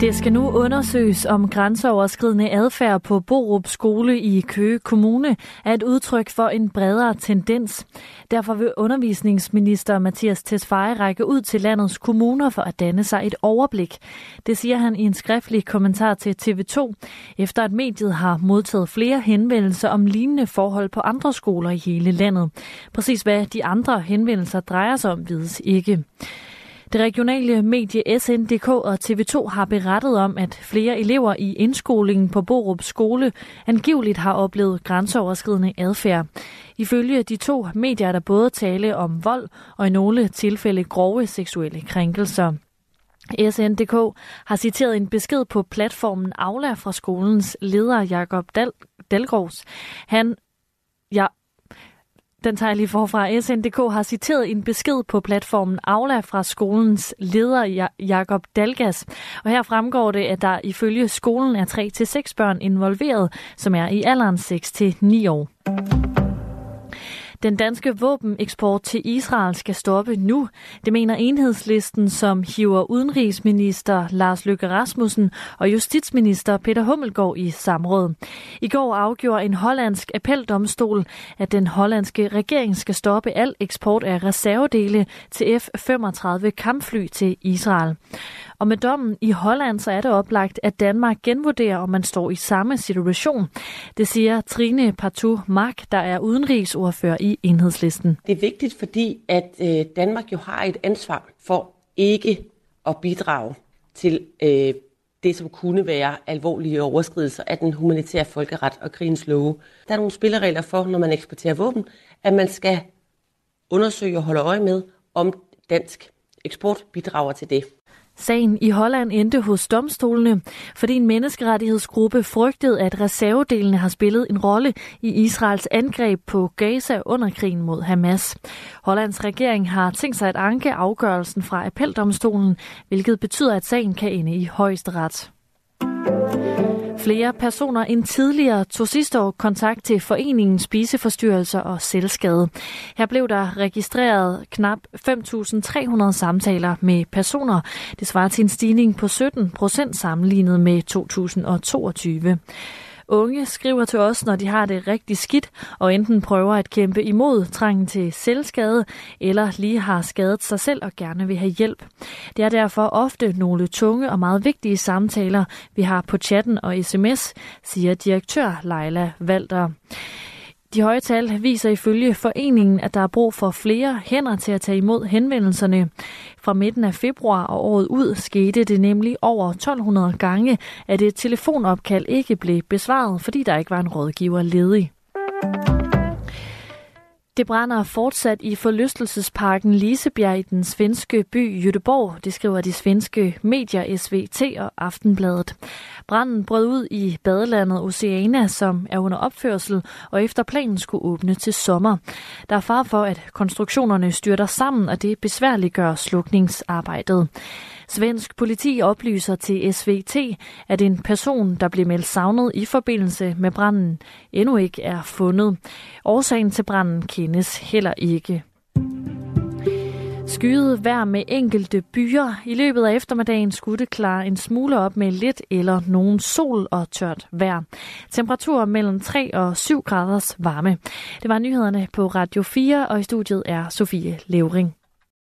Det skal nu undersøges, om grænseoverskridende adfærd på Borup Skole i Køge Kommune er et udtryk for en bredere tendens. Derfor vil undervisningsminister Mathias Tesfaye række ud til landets kommuner for at danne sig et overblik. Det siger han i en skriftlig kommentar til TV2, efter at mediet har modtaget flere henvendelser om lignende forhold på andre skoler i hele landet. Præcis hvad de andre henvendelser drejer sig om, vides ikke. Det regionale medie SNDK og TV2 har berettet om, at flere elever i indskolingen på Borup skole angiveligt har oplevet grænseoverskridende adfærd. Ifølge de to medier er der både tale om vold og i nogle tilfælde grove seksuelle krænkelser. SNDK har citeret en besked på platformen Aula fra skolens leder Jakob Dal- Dalgårds. Han, ja, den tager jeg lige forfra. SNDK har citeret en besked på platformen Aula fra skolens leder Jakob Dalgas. Og her fremgår det, at der ifølge skolen er 3-6 børn involveret, som er i alderen 6-9 år. Den danske våbeneksport til Israel skal stoppe nu. Det mener enhedslisten, som hiver udenrigsminister Lars Løkke Rasmussen og justitsminister Peter Hummelgaard i samråd. I går afgjorde en hollandsk appeldomstol, at den hollandske regering skal stoppe al eksport af reservedele til F-35 kampfly til Israel. Og med dommen i Holland, så er det oplagt, at Danmark genvurderer, om man står i samme situation. Det siger Trine Partu Mark, der er udenrigsordfører i enhedslisten. Det er vigtigt, fordi at øh, Danmark jo har et ansvar for ikke at bidrage til øh, det, som kunne være alvorlige overskridelser af den humanitære folkeret og krigens love. Der er nogle spilleregler for, når man eksporterer våben, at man skal undersøge og holde øje med, om dansk eksport bidrager til det. Sagen i Holland endte hos domstolene, fordi en menneskerettighedsgruppe frygtede, at reservedelene har spillet en rolle i Israels angreb på Gaza under krigen mod Hamas. Hollands regering har tænkt sig at anke afgørelsen fra appeldomstolen, hvilket betyder, at sagen kan ende i højesteret. Flere personer end tidligere tog sidste år kontakt til foreningen Spiseforstyrrelser og Selvskade. Her blev der registreret knap 5.300 samtaler med personer. Det svarer til en stigning på 17 procent sammenlignet med 2022. Unge skriver til os, når de har det rigtig skidt, og enten prøver at kæmpe imod trangen til selvskade, eller lige har skadet sig selv og gerne vil have hjælp. Det er derfor ofte nogle tunge og meget vigtige samtaler, vi har på chatten og sms, siger direktør Leila Valter. De høje tal viser ifølge foreningen, at der er brug for flere hænder til at tage imod henvendelserne. Fra midten af februar og året ud skete det nemlig over 1200 gange, at et telefonopkald ikke blev besvaret, fordi der ikke var en rådgiver ledig. Det brænder fortsat i forlystelsesparken Lisebjerg i den svenske by Göteborg, det skriver de svenske medier SVT og Aftenbladet. Branden brød ud i badelandet Oceana, som er under opførsel, og efter planen skulle åbne til sommer. Der er far for, at konstruktionerne styrter sammen, og det besværliggør slukningsarbejdet. Svensk politi oplyser til SVT, at en person, der blev meldt savnet i forbindelse med branden, endnu ikke er fundet. Årsagen til branden kendes heller ikke. Skyet vejr med enkelte byer. I løbet af eftermiddagen skulle det klare en smule op med lidt eller nogen sol og tørt vejr. Temperatur mellem 3 og 7 graders varme. Det var nyhederne på Radio 4, og i studiet er Sofie Levering.